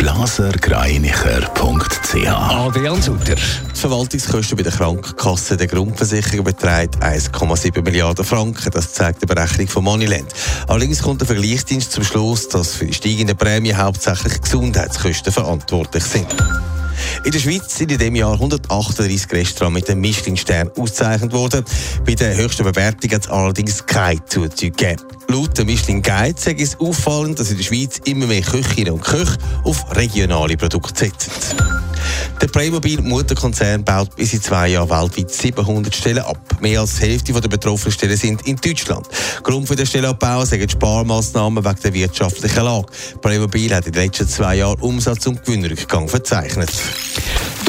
blasergreinicher.ch Adrian Sutter. Die Verwaltungskosten bei der Krankenkasse der Grundversicherung beträgt 1,7 Milliarden Franken. Das zeigt die Berechnung von Moneyland. Allerdings kommt der Vergleichsdienst zum Schluss, dass für die steigenden Prämien hauptsächlich Gesundheitskosten verantwortlich sind. In der Schweiz sind in diesem Jahr 138 Restaurants mit dem Michelin-Stern ausgezeichnet worden. Bei der höchsten Bewertung hat es allerdings keine Zuzüge gegeben. Laut der Michelin Guide ist es auffallend, dass in der Schweiz immer mehr Köchinnen und Köche auf regionale Produkte setzen. Der Playmobil-Mutterkonzern baut bis in zwei Jahren weltweit 700 Stellen ab. Mehr als die Hälfte der betroffenen Stellen sind in Deutschland. Grund für den Stellenabbau sind Sparmaßnahmen wegen der wirtschaftlichen Lage. Playmobil hat in den letzten zwei Jahren Umsatz- und Gewinnrückgang verzeichnet.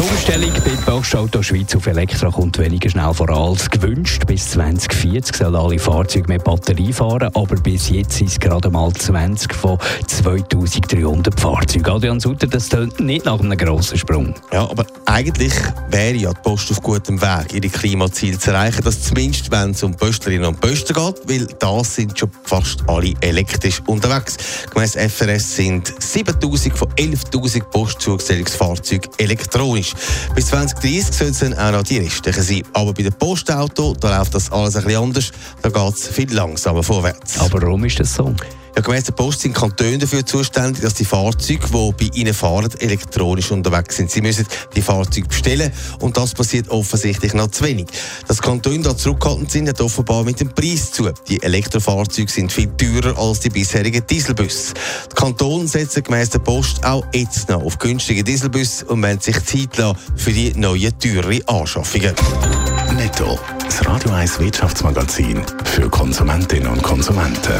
Die Umstellung bei Postauto Schweiz auf Elektro kommt weniger schnell voran als gewünscht. Bis 2040 sollen alle Fahrzeuge mit Batterie fahren, aber bis jetzt sind es gerade mal 20 von 2300 Fahrzeugen. Adrian Sutter, das tönt nicht nach einem grossen Sprung. Ja, aber eigentlich wäre ja die Post auf gutem Weg, ihre Klimaziele zu erreichen. Das zumindest, wenn es um Pöstlerinnen und Pöster geht, weil da sind schon fast alle elektrisch unterwegs. Gemäss FRS sind 7000 von 11.000 Postzugstellungsfahrzeugen elektronisch. Bis 2030 sollen es dann auch noch die restlichen sein. Aber bei den Postauto, da läuft das alles ein bisschen anders. Da geht es viel langsamer vorwärts. Aber warum ist das so? Ja, gemäss der Post sind Kantone dafür zuständig, dass die Fahrzeuge, die bei ihnen fahren, elektronisch unterwegs sind. Sie müssen die Fahrzeuge bestellen und das passiert offensichtlich noch zu wenig. Dass Kantone da zurückhaltend sind, hat offenbar mit dem Preis zu. Die Elektrofahrzeuge sind viel teurer als die bisherigen Dieselbusse. Die Kantone setzen gemäss der Post auch jetzt noch auf günstige Dieselbusse und wollen sich Zeit lassen für die neuen, teureren Anschaffungen. Netto, das Radio 1 Wirtschaftsmagazin für Konsumentinnen und Konsumenten.